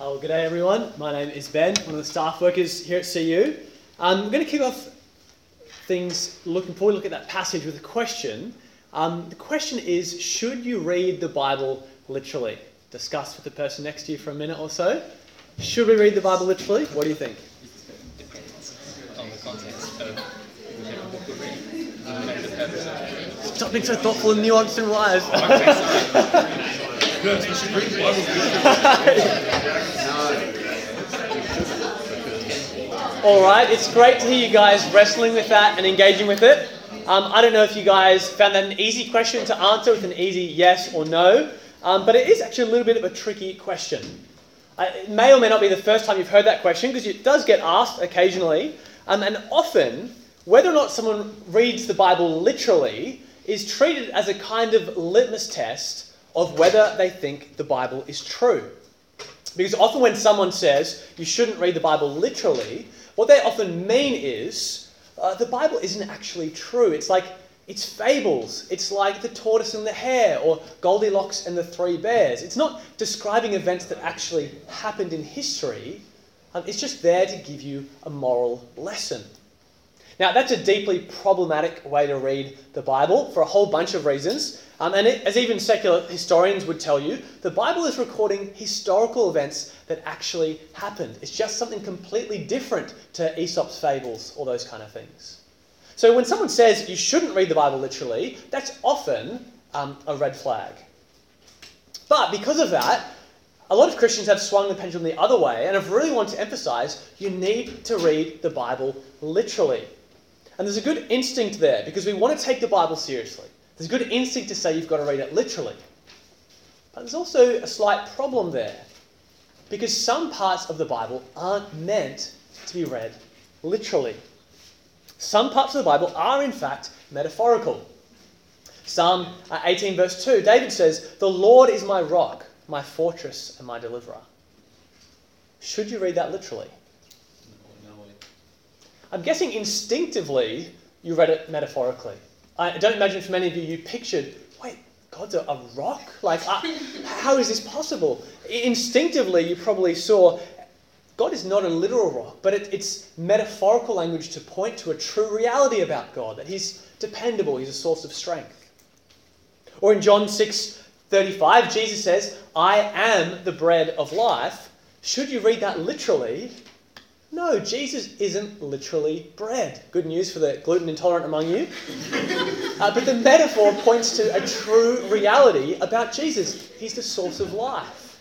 Oh, good day, everyone. My name is Ben, one of the staff workers here at CU. Um, we're going to kick off things looking forward, look at that passage with a question. Um, the question is Should you read the Bible literally? Discuss with the person next to you for a minute or so. Should we read the Bible literally? What do you think? on the context of whichever book we're reading and the purpose of it. Stop being so thoughtful and nuanced and wise. All right, it's great to hear you guys wrestling with that and engaging with it. Um, I don't know if you guys found that an easy question to answer with an easy yes or no, um, but it is actually a little bit of a tricky question. Uh, it may or may not be the first time you've heard that question because it does get asked occasionally, um, and often, whether or not someone reads the Bible literally is treated as a kind of litmus test of whether they think the Bible is true. Because often, when someone says you shouldn't read the Bible literally, what they often mean is uh, the Bible isn't actually true. It's like it's fables. It's like the tortoise and the hare, or Goldilocks and the three bears. It's not describing events that actually happened in history. Um, it's just there to give you a moral lesson. Now, that's a deeply problematic way to read the Bible for a whole bunch of reasons. Um, and it, as even secular historians would tell you, the Bible is recording historical events that actually happened. It's just something completely different to Aesop's fables, or those kind of things. So when someone says you shouldn't read the Bible literally, that's often um, a red flag. But because of that, a lot of Christians have swung the pendulum the other way and have really wanted to emphasize you need to read the Bible literally. And there's a good instinct there because we want to take the Bible seriously. There's a good instinct to say you've got to read it literally. But there's also a slight problem there because some parts of the Bible aren't meant to be read literally. Some parts of the Bible are, in fact, metaphorical. Psalm uh, 18, verse 2, David says, The Lord is my rock, my fortress, and my deliverer. Should you read that literally? I'm guessing instinctively you read it metaphorically. I don't imagine for many of you, you pictured, wait, God's a, a rock? Like, uh, how is this possible? Instinctively, you probably saw God is not a literal rock, but it, it's metaphorical language to point to a true reality about God, that He's dependable, He's a source of strength. Or in John 6 35, Jesus says, I am the bread of life. Should you read that literally? No, Jesus isn't literally bread. Good news for the gluten intolerant among you. uh, but the metaphor points to a true reality about Jesus. He's the source of life.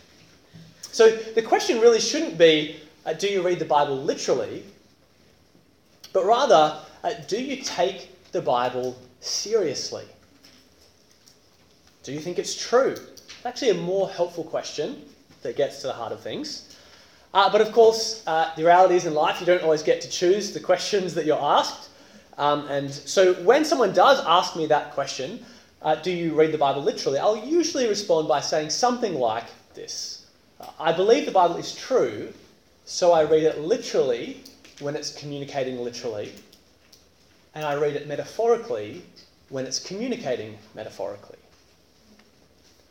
So the question really shouldn't be uh, do you read the Bible literally? But rather, uh, do you take the Bible seriously? Do you think it's true? It's actually a more helpful question that gets to the heart of things. Uh, but of course, uh, the reality is in life, you don't always get to choose the questions that you're asked. Um, and so when someone does ask me that question, uh, do you read the Bible literally? I'll usually respond by saying something like this I believe the Bible is true, so I read it literally when it's communicating literally, and I read it metaphorically when it's communicating metaphorically.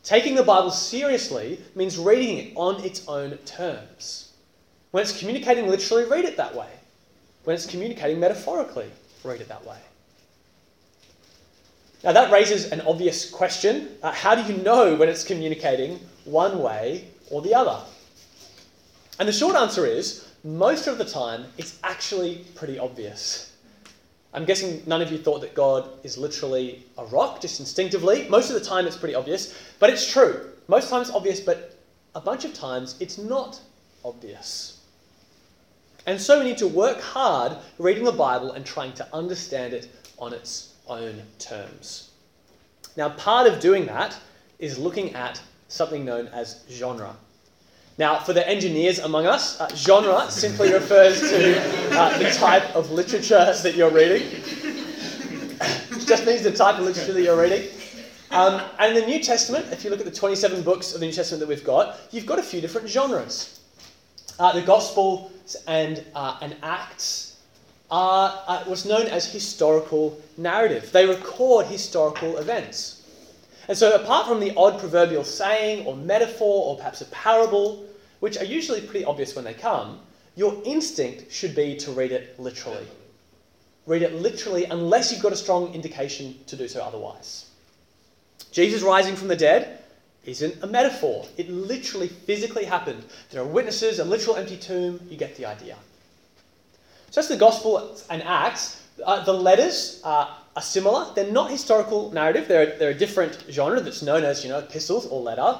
Taking the Bible seriously means reading it on its own terms. When it's communicating literally, read it that way. When it's communicating metaphorically, read it that way. Now, that raises an obvious question. Uh, how do you know when it's communicating one way or the other? And the short answer is most of the time, it's actually pretty obvious. I'm guessing none of you thought that God is literally a rock, just instinctively. Most of the time, it's pretty obvious, but it's true. Most times, obvious, but a bunch of times, it's not obvious. And so, we need to work hard reading the Bible and trying to understand it on its own terms. Now, part of doing that is looking at something known as genre. Now, for the engineers among us, uh, genre simply refers to uh, the type of literature that you're reading. it just means the type of literature that you're reading. Um, and in the New Testament, if you look at the 27 books of the New Testament that we've got, you've got a few different genres. Uh, the Gospels and, uh, and Acts are uh, what's known as historical narrative. They record historical events. And so, apart from the odd proverbial saying or metaphor or perhaps a parable, which are usually pretty obvious when they come, your instinct should be to read it literally. Read it literally unless you've got a strong indication to do so otherwise. Jesus rising from the dead isn't a metaphor. It literally physically happened. There are witnesses, a literal empty tomb. You get the idea. So that's the Gospel and Acts. Uh, the letters are similar. They're not historical narrative. They're, they're a different genre that's known as, you know, epistles or letter.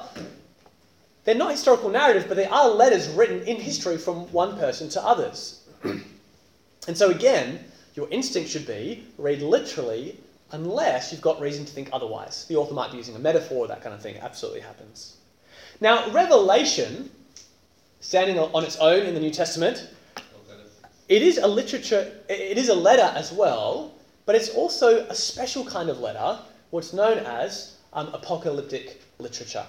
They're not historical narrative, but they are letters written in history from one person to others. and so again, your instinct should be read literally unless you've got reason to think otherwise. The author might be using a metaphor, that kind of thing. Absolutely happens. Now, Revelation, standing on its own in the New Testament, it is a literature, it is a letter as well, but it's also a special kind of letter, what's known as um, apocalyptic literature.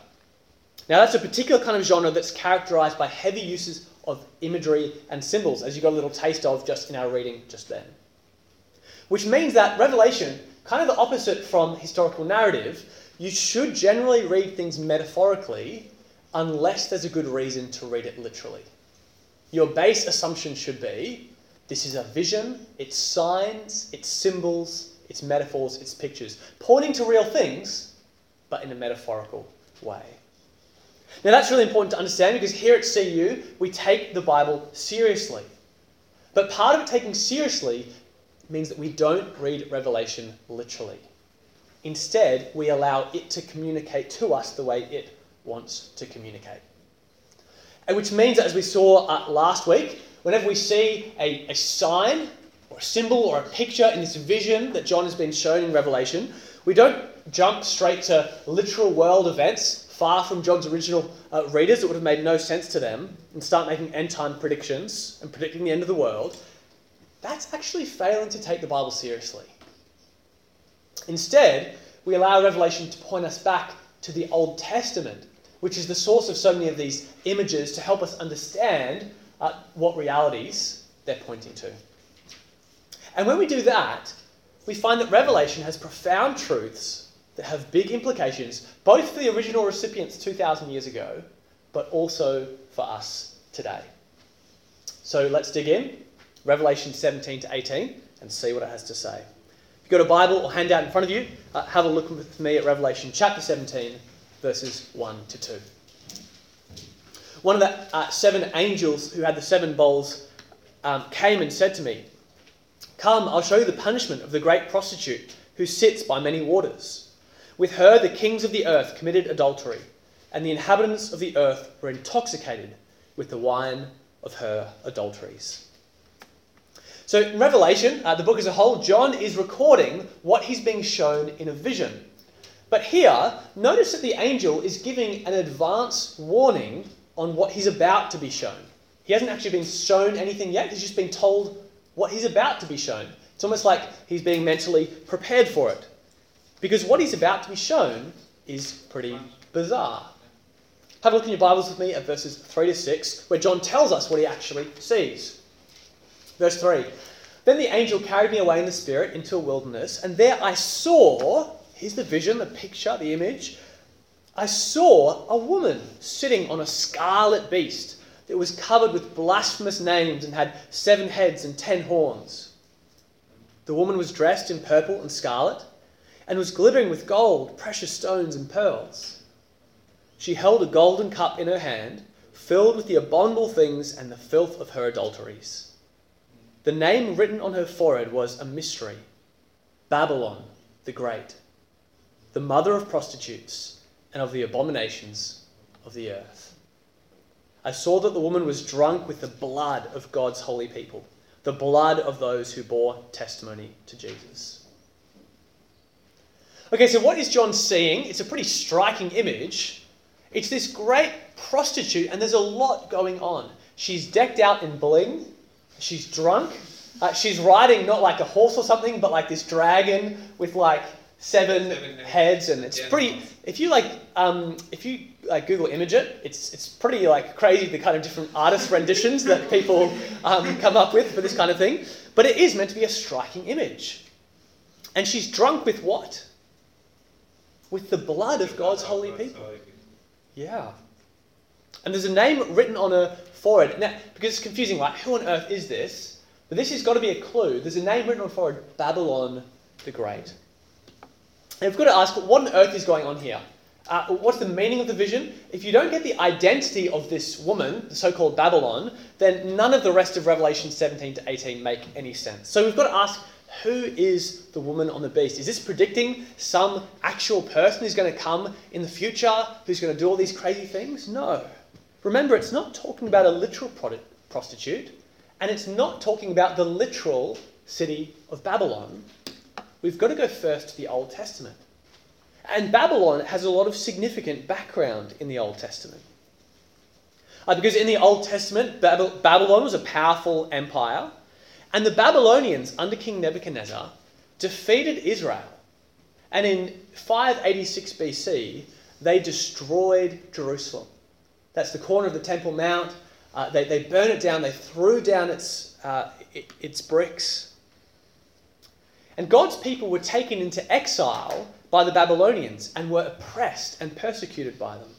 Now, that's a particular kind of genre that's characterized by heavy uses of imagery and symbols, as you got a little taste of just in our reading just then. Which means that Revelation, kind of the opposite from historical narrative, you should generally read things metaphorically unless there's a good reason to read it literally. Your base assumption should be this is a vision, it's signs, it's symbols, it's metaphors, it's pictures, pointing to real things, but in a metaphorical way. Now, that's really important to understand because here at CU, we take the Bible seriously. But part of it taking seriously means that we don't read Revelation literally. Instead, we allow it to communicate to us the way it wants to communicate. And which means that, as we saw uh, last week, whenever we see a, a sign or a symbol or a picture in this vision that John has been shown in Revelation, we don't jump straight to literal world events far from John's original uh, readers. It would have made no sense to them and start making end time predictions and predicting the end of the world. That's actually failing to take the Bible seriously. Instead, we allow Revelation to point us back to the Old Testament, which is the source of so many of these images to help us understand uh, what realities they're pointing to. And when we do that, we find that Revelation has profound truths that have big implications, both for the original recipients 2,000 years ago, but also for us today. So let's dig in, Revelation 17 to 18, and see what it has to say. If you've got a Bible or handout in front of you, uh, have a look with me at Revelation chapter 17, verses 1 to 2. One of the uh, seven angels who had the seven bowls um, came and said to me, Come, I'll show you the punishment of the great prostitute who sits by many waters. With her, the kings of the earth committed adultery, and the inhabitants of the earth were intoxicated with the wine of her adulteries. So, in Revelation, uh, the book as a whole, John is recording what he's being shown in a vision. But here, notice that the angel is giving an advance warning on what he's about to be shown. He hasn't actually been shown anything yet, he's just been told what he's about to be shown. It's almost like he's being mentally prepared for it. Because what he's about to be shown is pretty bizarre. Have a look in your Bibles with me at verses 3 to 6, where John tells us what he actually sees. Verse 3 Then the angel carried me away in the Spirit into a wilderness, and there I saw here's the vision, the picture, the image I saw a woman sitting on a scarlet beast that was covered with blasphemous names and had seven heads and ten horns. The woman was dressed in purple and scarlet and was glittering with gold, precious stones, and pearls. She held a golden cup in her hand, filled with the abominable things and the filth of her adulteries. The name written on her forehead was a mystery Babylon the Great, the mother of prostitutes and of the abominations of the earth. I saw that the woman was drunk with the blood of God's holy people, the blood of those who bore testimony to Jesus. Okay, so what is John seeing? It's a pretty striking image. It's this great prostitute, and there's a lot going on. She's decked out in bling, she's drunk, uh, she's riding not like a horse or something, but like this dragon with like seven, seven heads, and it's yeah. pretty. If you like, um, if you like Google image it, it's it's pretty like crazy the kind of different artist renditions that people um, come up with for this kind of thing. But it is meant to be a striking image, and she's drunk with what? With the blood of God's holy people. Yeah. And there's a name written on her forehead. Now, because it's confusing, like, who on earth is this? But this has got to be a clue. There's a name written on her forehead Babylon the Great. And we've got to ask, what on earth is going on here? Uh, what's the meaning of the vision? If you don't get the identity of this woman, the so called Babylon, then none of the rest of Revelation 17 to 18 make any sense. So we've got to ask, who is the woman on the beast? Is this predicting some actual person who's going to come in the future who's going to do all these crazy things? No. Remember, it's not talking about a literal prostitute, and it's not talking about the literal city of Babylon. We've got to go first to the Old Testament. And Babylon has a lot of significant background in the Old Testament. Uh, because in the Old Testament, Babylon was a powerful empire, and the Babylonians, under King Nebuchadnezzar, defeated Israel. And in 586 BC, they destroyed Jerusalem. That's the corner of the Temple Mount. Uh, they, they burned it down, they threw down its, uh, its bricks. And God's people were taken into exile by the Babylonians and were oppressed and persecuted by them.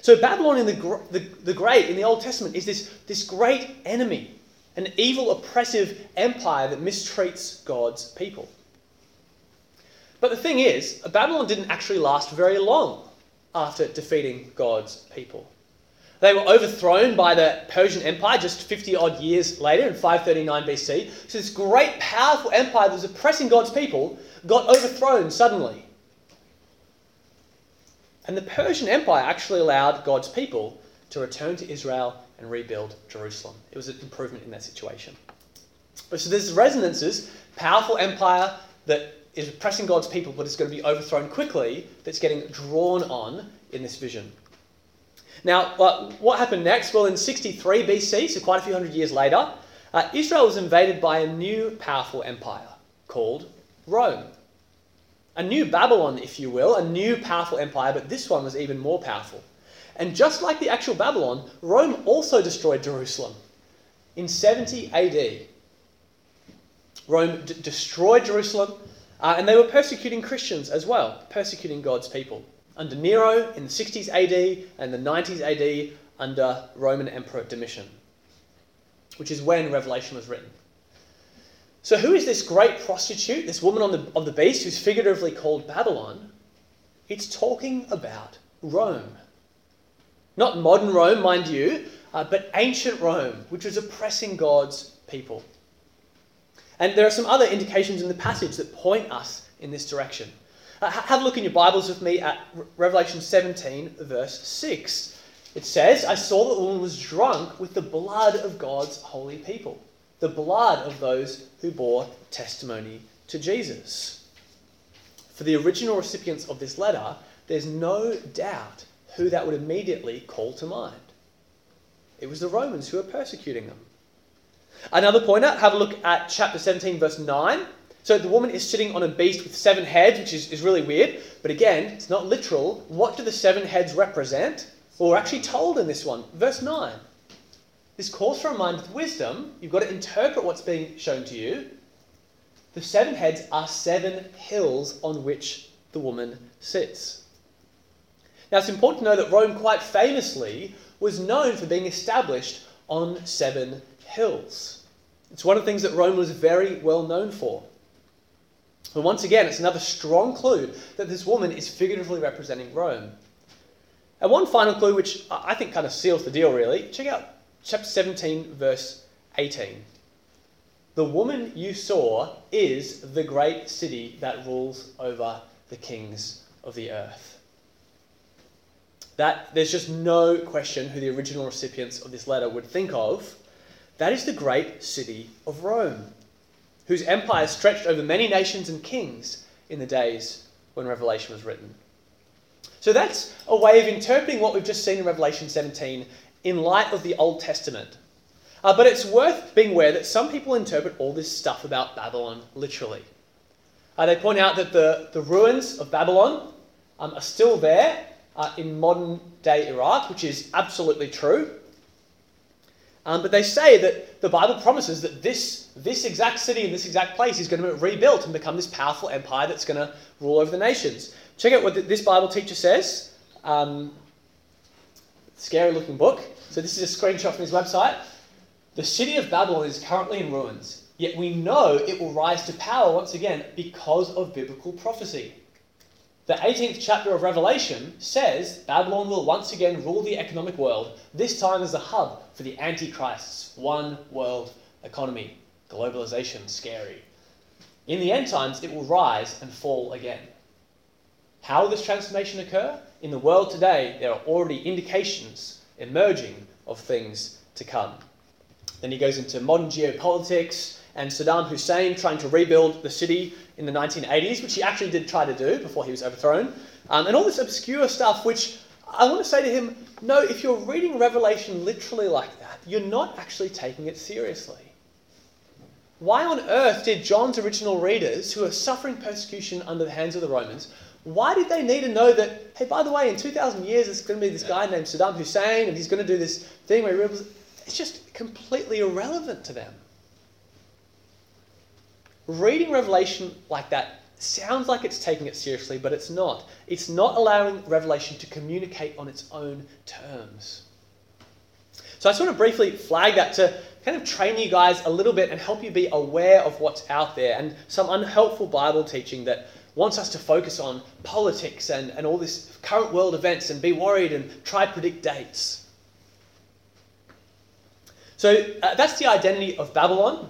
So, Babylon in the, the, the Great in the Old Testament is this, this great enemy, an evil, oppressive empire that mistreats God's people. But the thing is, Babylon didn't actually last very long after defeating God's people. They were overthrown by the Persian Empire just 50 odd years later in 539 BC. So, this great, powerful empire that was oppressing God's people got overthrown suddenly. And the Persian Empire actually allowed God's people to return to Israel and rebuild Jerusalem. It was an improvement in that situation. But so there's resonances, powerful empire that is oppressing God's people, but is going to be overthrown quickly, that's getting drawn on in this vision. Now, what happened next? Well, in 63 BC, so quite a few hundred years later, uh, Israel was invaded by a new powerful empire called Rome. A new Babylon, if you will, a new powerful empire, but this one was even more powerful. And just like the actual Babylon, Rome also destroyed Jerusalem in 70 AD. Rome d- destroyed Jerusalem, uh, and they were persecuting Christians as well, persecuting God's people under Nero in the 60s AD and the 90s AD under Roman Emperor Domitian, which is when Revelation was written. So, who is this great prostitute, this woman on the, of the beast who's figuratively called Babylon? It's talking about Rome. Not modern Rome, mind you, uh, but ancient Rome, which was oppressing God's people. And there are some other indications in the passage that point us in this direction. Have a look in your Bibles with me at Revelation 17, verse 6. It says, I saw that the woman was drunk with the blood of God's holy people, the blood of those who bore testimony to Jesus. For the original recipients of this letter, there's no doubt who that would immediately call to mind. It was the Romans who were persecuting them. Another pointer, have a look at chapter 17, verse 9. So the woman is sitting on a beast with seven heads, which is, is really weird. But again, it's not literal. What do the seven heads represent? Well, we're actually told in this one. Verse 9. This calls for a mind with wisdom. You've got to interpret what's being shown to you. The seven heads are seven hills on which the woman sits. Now, it's important to know that Rome, quite famously, was known for being established on seven hills. It's one of the things that Rome was very well known for. But once again, it's another strong clue that this woman is figuratively representing Rome. And one final clue, which I think kind of seals the deal, really, check out chapter 17, verse 18. The woman you saw is the great city that rules over the kings of the earth. That there's just no question who the original recipients of this letter would think of. That is the great city of Rome whose empire stretched over many nations and kings in the days when Revelation was written. So that's a way of interpreting what we've just seen in Revelation 17 in light of the Old Testament. Uh, but it's worth being aware that some people interpret all this stuff about Babylon literally. Uh, they point out that the, the ruins of Babylon um, are still there uh, in modern day Iraq, which is absolutely true. Um, but they say that the Bible promises that this, this exact city and this exact place is going to be rebuilt and become this powerful empire that's going to rule over the nations. Check out what this Bible teacher says. Um, scary looking book. So this is a screenshot from his website. The city of Babylon is currently in ruins, yet we know it will rise to power once again because of biblical prophecy. The 18th chapter of Revelation says Babylon will once again rule the economic world, this time as a hub for the Antichrist's one world economy. Globalization, scary. In the end times, it will rise and fall again. How will this transformation occur? In the world today, there are already indications emerging of things to come. Then he goes into modern geopolitics and Saddam Hussein trying to rebuild the city in the 1980s, which he actually did try to do before he was overthrown, um, and all this obscure stuff, which I want to say to him no, if you're reading Revelation literally like that, you're not actually taking it seriously. Why on earth did John's original readers, who are suffering persecution under the hands of the Romans, why did they need to know that, hey, by the way, in 2,000 years, there's going to be this guy named Saddam Hussein and he's going to do this thing where he rebels? It's just completely irrelevant to them. Reading Revelation like that sounds like it's taking it seriously, but it's not. It's not allowing Revelation to communicate on its own terms. So I just want to briefly flag that to kind of train you guys a little bit and help you be aware of what's out there and some unhelpful Bible teaching that wants us to focus on politics and, and all this current world events and be worried and try predict dates. So uh, that's the identity of Babylon.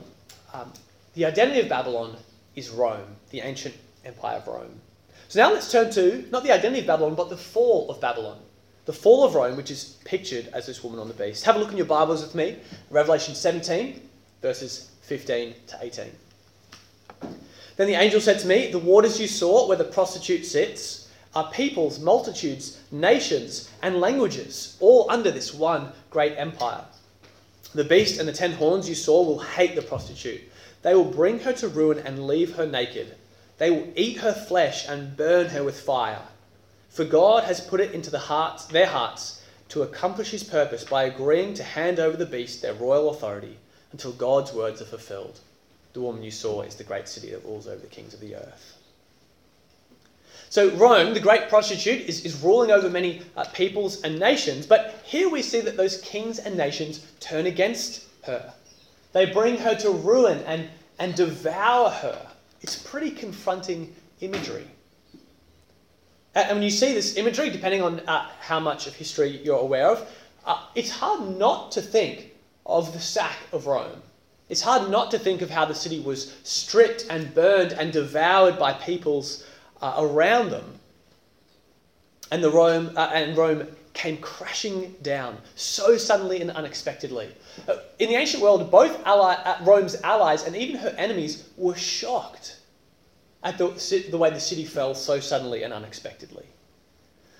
Um, the identity of Babylon is Rome, the ancient empire of Rome. So now let's turn to not the identity of Babylon, but the fall of Babylon. The fall of Rome, which is pictured as this woman on the beast. Have a look in your Bibles with me. Revelation 17, verses 15 to 18. Then the angel said to me, The waters you saw where the prostitute sits are peoples, multitudes, nations, and languages, all under this one great empire. The beast and the ten horns you saw will hate the prostitute. They will bring her to ruin and leave her naked. They will eat her flesh and burn her with fire. For God has put it into the hearts, their hearts to accomplish his purpose by agreeing to hand over the beast their royal authority until God's words are fulfilled. The woman you saw is the great city that rules over the kings of the earth. So, Rome, the great prostitute, is, is ruling over many uh, peoples and nations, but here we see that those kings and nations turn against her. They bring her to ruin and, and devour her. It's pretty confronting imagery. And when you see this imagery, depending on uh, how much of history you're aware of, uh, it's hard not to think of the sack of Rome. It's hard not to think of how the city was stripped and burned and devoured by peoples uh, around them. And, the Rome, uh, and Rome came crashing down so suddenly and unexpectedly. Uh, in the ancient world, both ally, uh, Rome's allies and even her enemies were shocked at the, the way the city fell so suddenly and unexpectedly.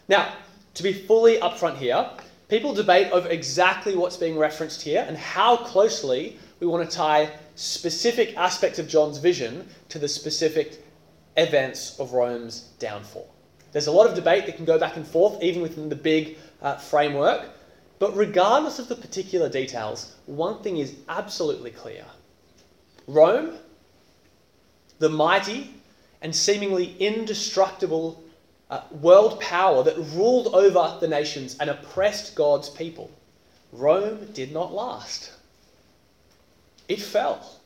Now, to be fully upfront here, people debate over exactly what's being referenced here and how closely we want to tie specific aspects of John's vision to the specific events of Rome's downfall. There's a lot of debate that can go back and forth, even within the big uh, framework. But regardless of the particular details, one thing is absolutely clear Rome, the mighty and seemingly indestructible uh, world power that ruled over the nations and oppressed God's people, Rome did not last. It fell.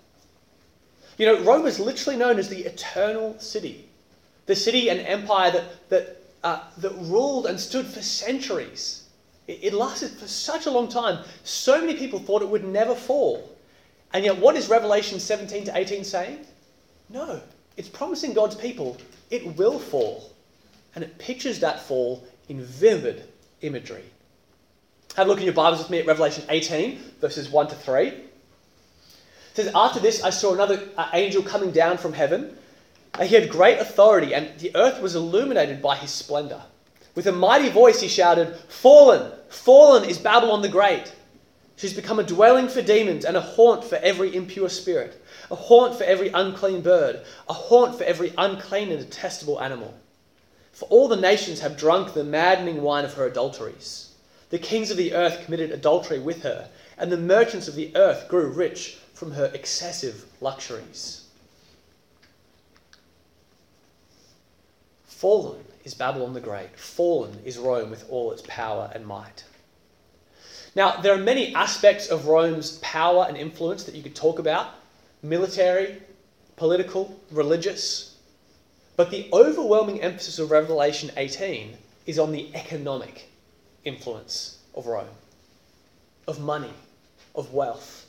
You know, Rome is literally known as the eternal city, the city and empire that, that, uh, that ruled and stood for centuries. It, it lasted for such a long time. So many people thought it would never fall. And yet, what is Revelation 17 to 18 saying? No, it's promising God's people it will fall. And it pictures that fall in vivid imagery. Have a look in your Bibles with me at Revelation 18, verses 1 to 3. It says, After this, I saw another uh, angel coming down from heaven. He had great authority, and the earth was illuminated by his splendor. With a mighty voice, he shouted, Fallen, fallen is Babylon the Great. She's become a dwelling for demons and a haunt for every impure spirit a haunt for every unclean bird, a haunt for every unclean and detestable animal. For all the nations have drunk the maddening wine of her adulteries. The kings of the earth committed adultery with her, and the merchants of the earth grew rich from her excessive luxuries. Fallen is Babylon the Great, fallen is Rome with all its power and might. Now, there are many aspects of Rome's power and influence that you could talk about military, political, religious. But the overwhelming emphasis of Revelation 18 is on the economic influence of Rome, of money, of wealth,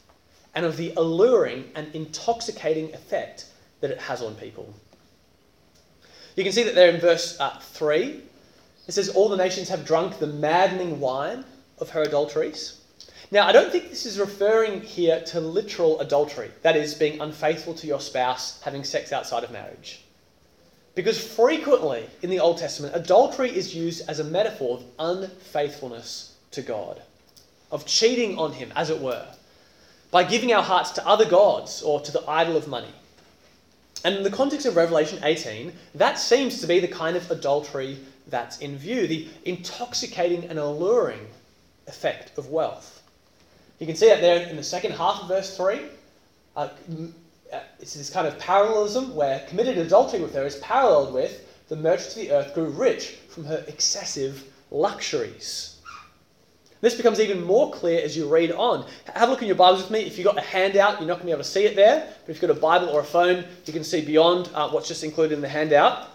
and of the alluring and intoxicating effect that it has on people. You can see that there in verse uh, 3. It says, All the nations have drunk the maddening wine of her adulteries. Now, I don't think this is referring here to literal adultery, that is, being unfaithful to your spouse, having sex outside of marriage. Because frequently in the Old Testament, adultery is used as a metaphor of unfaithfulness to God, of cheating on Him, as it were, by giving our hearts to other gods or to the idol of money. And in the context of Revelation 18, that seems to be the kind of adultery that's in view the intoxicating and alluring effect of wealth. You can see that there in the second half of verse 3. Uh, uh, it's this kind of parallelism where committed adultery with her is paralleled with the merchants of the earth grew rich from her excessive luxuries. This becomes even more clear as you read on. Have a look in your Bibles with me. If you've got a handout, you're not going to be able to see it there. But if you've got a Bible or a phone, you can see beyond uh, what's just included in the handout.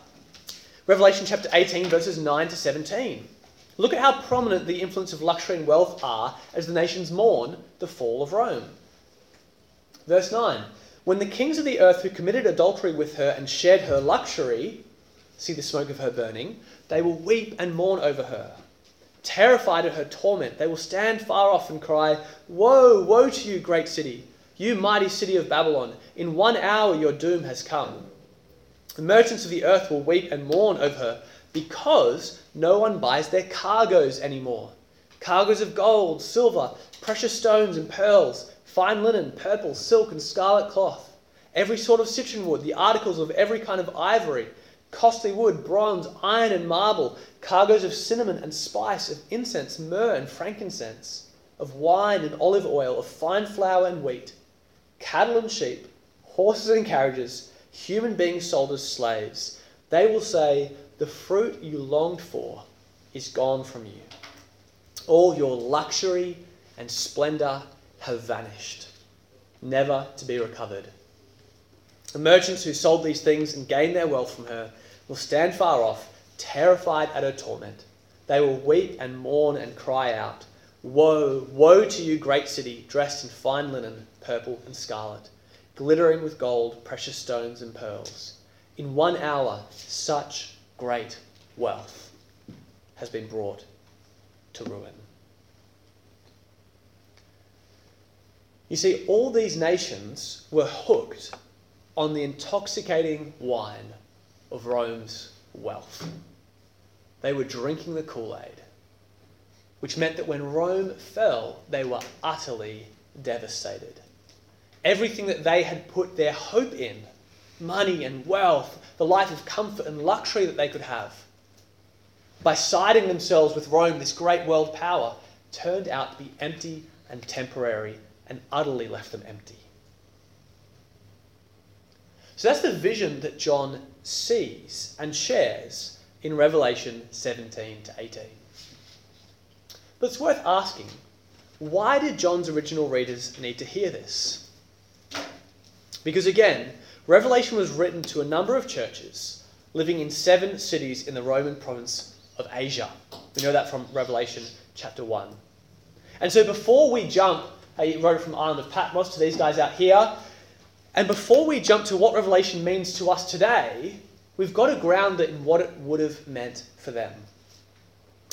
Revelation chapter 18, verses 9 to 17. Look at how prominent the influence of luxury and wealth are as the nations mourn the fall of Rome. Verse 9 When the kings of the earth who committed adultery with her and shared her luxury see the smoke of her burning, they will weep and mourn over her. Terrified at her torment, they will stand far off and cry, Woe, woe to you, great city, you mighty city of Babylon! In one hour your doom has come. The merchants of the earth will weep and mourn over her because no one buys their cargoes anymore. Cargoes of gold, silver, precious stones and pearls, fine linen, purple, silk, and scarlet cloth, every sort of citron wood, the articles of every kind of ivory, costly wood, bronze, iron, and marble, cargoes of cinnamon and spice, of incense, myrrh, and frankincense, of wine and olive oil, of fine flour and wheat, cattle and sheep, horses and carriages, human beings sold as slaves. They will say, the fruit you longed for is gone from you. All your luxury and splendor have vanished, never to be recovered. The merchants who sold these things and gained their wealth from her will stand far off, terrified at her torment. They will weep and mourn and cry out, Woe, woe to you, great city, dressed in fine linen, purple and scarlet, glittering with gold, precious stones, and pearls. In one hour, such great wealth has been brought to ruin. You see, all these nations were hooked on the intoxicating wine of Rome's wealth. They were drinking the Kool Aid, which meant that when Rome fell, they were utterly devastated. Everything that they had put their hope in money and wealth, the life of comfort and luxury that they could have, by siding themselves with Rome, this great world power, turned out to be empty and temporary and utterly left them empty. So that's the vision that John sees and shares in Revelation 17 to 18. But it's worth asking why did John's original readers need to hear this? Because again, Revelation was written to a number of churches living in seven cities in the Roman province of Asia. We know that from Revelation chapter 1. And so before we jump, he wrote from Island of Patmos to these guys out here, and before we jump to what Revelation means to us today, we've got to ground it in what it would have meant for them.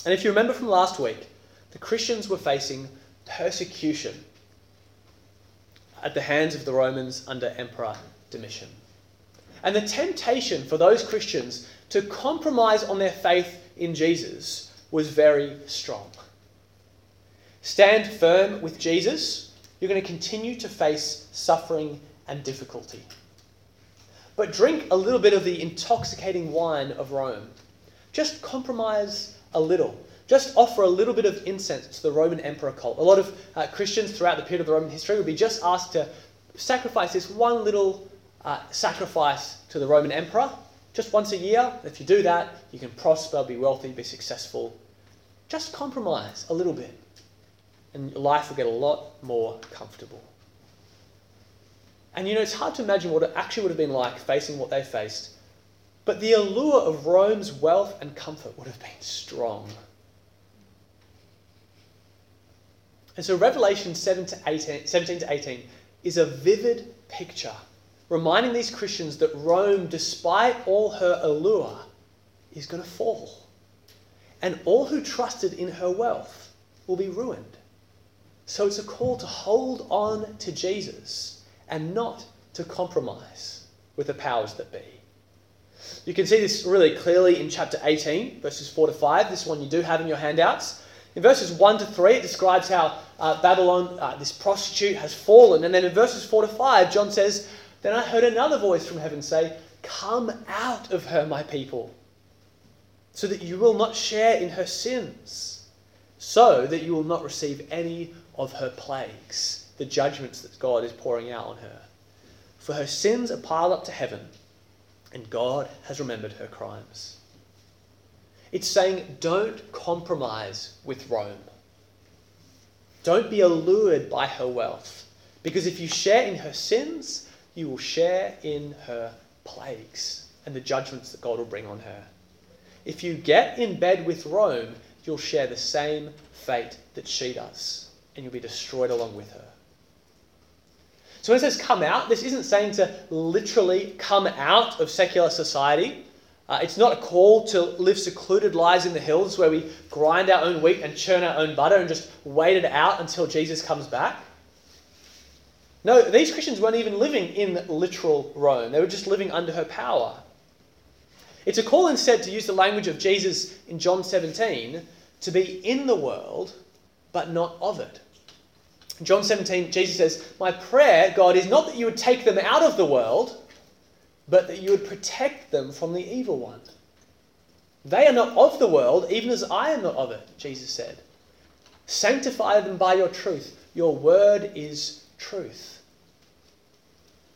And if you remember from last week, the Christians were facing persecution at the hands of the Romans under Emperor Domitian. And the temptation for those Christians to compromise on their faith in Jesus was very strong. Stand firm with Jesus, you're going to continue to face suffering and difficulty. But drink a little bit of the intoxicating wine of Rome. Just compromise a little. Just offer a little bit of incense to the Roman emperor cult. A lot of uh, Christians throughout the period of the Roman history would be just asked to sacrifice this one little uh, sacrifice to the Roman emperor just once a year. If you do that, you can prosper, be wealthy, be successful. Just compromise a little bit. and life will get a lot more comfortable. And you know, it's hard to imagine what it actually would have been like facing what they faced. But the allure of Rome's wealth and comfort would have been strong. And so, Revelation 7 to 18, 17 to 18 is a vivid picture reminding these Christians that Rome, despite all her allure, is going to fall. And all who trusted in her wealth will be ruined. So it's a call to hold on to Jesus and not to compromise with the powers that be. You can see this really clearly in chapter 18, verses 4 to 5. This one you do have in your handouts. In verses 1 to 3, it describes how uh, Babylon, uh, this prostitute, has fallen. And then in verses 4 to 5, John says, Then I heard another voice from heaven say, Come out of her, my people, so that you will not share in her sins, so that you will not receive any of her plagues, the judgments that God is pouring out on her. For her sins are piled up to heaven, and God has remembered her crimes. It's saying, don't compromise with Rome. Don't be allured by her wealth, because if you share in her sins, you will share in her plagues and the judgments that God will bring on her. If you get in bed with Rome, you'll share the same fate that she does, and you'll be destroyed along with her. So when it says come out, this isn't saying to literally come out of secular society. Uh, it's not a call to live secluded lives in the hills where we grind our own wheat and churn our own butter and just wait it out until Jesus comes back. No, these Christians weren't even living in literal Rome, they were just living under her power. It's a call instead to use the language of Jesus in John 17 to be in the world, but not of it. John 17, Jesus says, My prayer, God, is not that you would take them out of the world, but that you would protect them from the evil one. They are not of the world, even as I am not of it, Jesus said. Sanctify them by your truth. Your word is truth.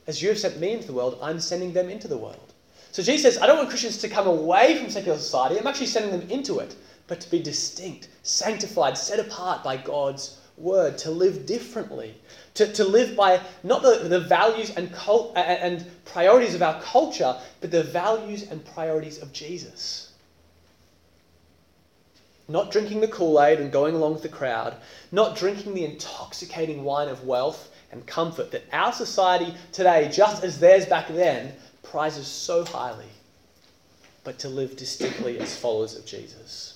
As you have sent me into the world, I'm sending them into the world. So Jesus says, I don't want Christians to come away from secular society. I'm actually sending them into it, but to be distinct, sanctified, set apart by God's word, to live differently, to, to live by not the, the values and, cult, and priorities of our culture, but the values and priorities of Jesus. Not drinking the Kool Aid and going along with the crowd, not drinking the intoxicating wine of wealth and comfort that our society today, just as theirs back then, prizes so highly, but to live distinctly as followers of Jesus.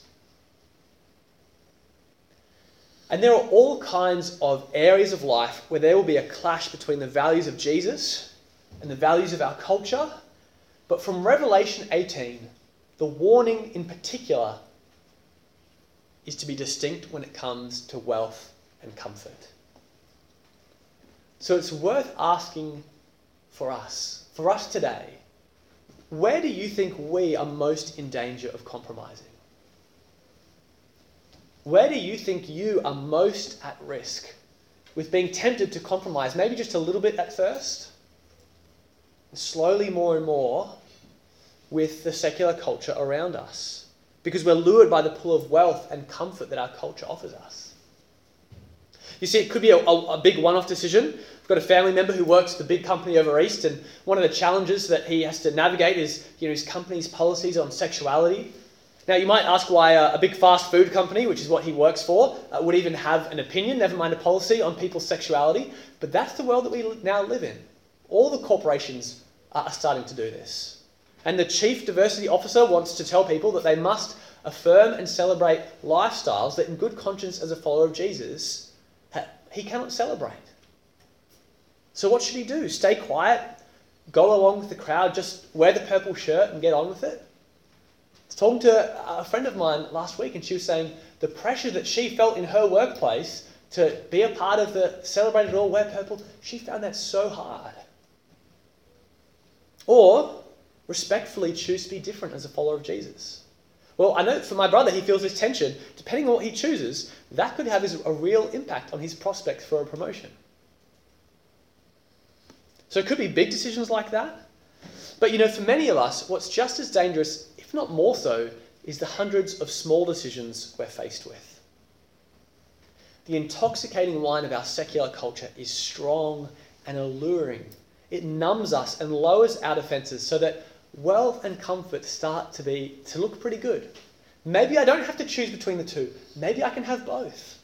And there are all kinds of areas of life where there will be a clash between the values of Jesus and the values of our culture. But from Revelation 18, the warning in particular is to be distinct when it comes to wealth and comfort. So it's worth asking for us, for us today, where do you think we are most in danger of compromising? Where do you think you are most at risk with being tempted to compromise, maybe just a little bit at first, slowly more and more with the secular culture around us? Because we're lured by the pull of wealth and comfort that our culture offers us. You see, it could be a, a, a big one off decision. I've got a family member who works at a big company over east, and one of the challenges that he has to navigate is you know, his company's policies on sexuality now, you might ask why a, big fast food company, which is what he works for, uh, would even have an opinion, never mind a policy, on people's sexuality. But that's the world that we now live in. All the corporations are starting to do this. And the chief diversity officer wants to tell people that they must affirm and celebrate lifestyles that, in good conscience as a follower of Jesus, he cannot celebrate. So, what should he do? Stay quiet, go along with the crowd, just wear the purple shirt and get on with it? Talking to a friend of mine last week, and she was saying the pressure that she felt in her workplace to be a part of the celebrated all wear purple, she found that so hard. Or respectfully choose to be different as a follower of Jesus. Well, I know for my brother, he feels this tension. Depending on what he chooses, that could have a real impact on his prospects for a promotion. So it could be big decisions like that. But you know, for many of us, what's just as dangerous if not more so, is the hundreds of small decisions we're faced with. The intoxicating wine of our secular culture is strong and alluring. It numbs us and lowers our defenses so that wealth and comfort start to be to look pretty good. Maybe I don't have to choose between the two. Maybe I can have both.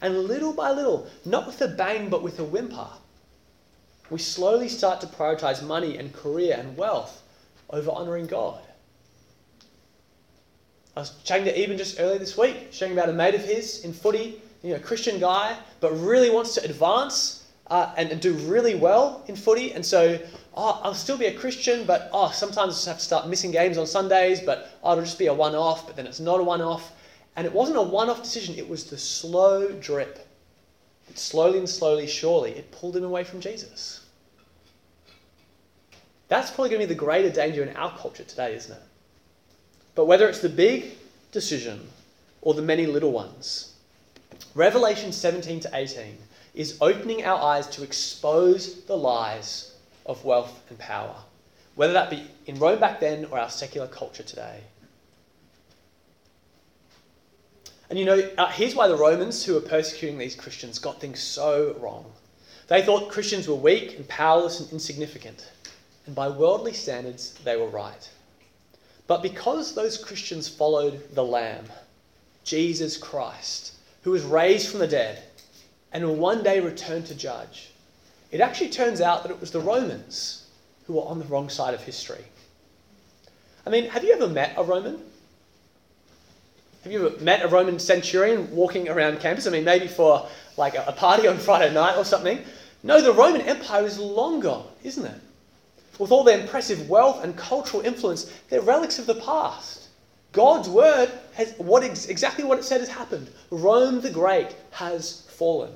And little by little, not with a bang but with a whimper, we slowly start to prioritize money and career and wealth over honoring God. I was chatting to Eben just earlier this week, sharing about a mate of his in footy, you know, Christian guy, but really wants to advance uh, and, and, do really well in footy. And so, oh, I'll still be a Christian, but oh, sometimes I just have to start missing games on Sundays, but oh, it'll just be a one off, but then it's not a one off. And it wasn't a one off decision, it was the slow drip. It slowly and slowly, surely, it pulled him away from Jesus. That's probably going to be the greater danger in our culture today, isn't it? But whether it's the big decision or the many little ones, Revelation 17 to 18 is opening our eyes to expose the lies of wealth and power, whether that be in Rome back then or our secular culture today. And you know, uh, here's why the Romans who were persecuting these Christians got things so wrong. They thought Christians were weak and powerless and insignificant. And by worldly standards, they were right. But because those Christians followed the Lamb, Jesus Christ, who was raised from the dead and will one day return to judge, it actually turns out that it was the Romans who were on the wrong side of history. I mean, have you ever met a Roman? Have you ever met a Roman centurion walking around campus? I mean, maybe for like a party on Friday night or something. No, the Roman Empire is long gone, isn't it? With all their impressive wealth and cultural influence, they're relics of the past. God's word has what ex- exactly what it said has happened. Rome the Great has fallen.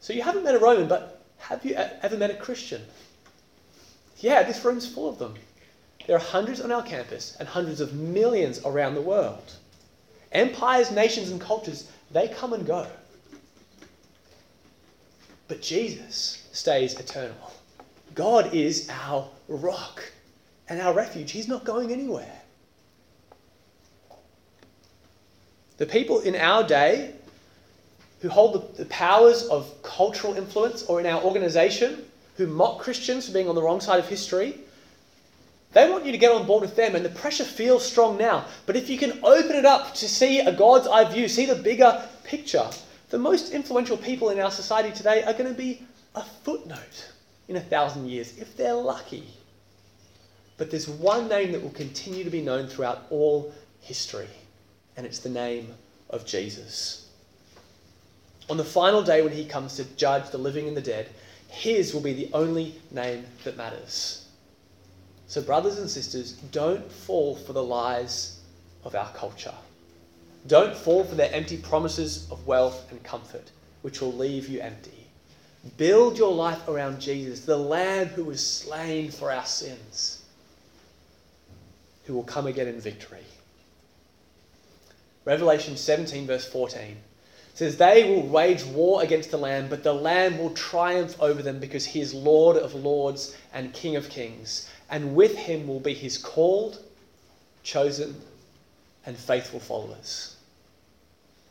So you haven't met a Roman, but have you ever met a Christian? Yeah, this room's full of them. There are hundreds on our campus and hundreds of millions around the world. Empires, nations, and cultures, they come and go. But Jesus stays eternal. God is our rock and our refuge. He's not going anywhere. The people in our day who hold the, the, powers of cultural influence or in our organization who mock Christians for being on the wrong side of history, they want you to get on board with them, and the pressure feels strong now. But if you can open it up to see a God's eye view, see the bigger picture, the most influential people in our society today are going to be a footnote in a thousand years, if they're lucky. But there's one name that will continue to be known throughout all history, and it's the name of Jesus. On the final day when he comes to judge the living and the dead, his will be the only name that matters. So, brothers and sisters, don't fall for the lies of our culture. Don't fall for their empty promises of wealth and comfort, which will leave you empty. Build your life around Jesus, the Lamb who was slain for our sins, who will come again in victory. Revelation 17, verse 14 says, They will wage war against the Lamb, but the Lamb will triumph over them because he is Lord of lords and King of kings. And with him will be his called, chosen, and faithful followers.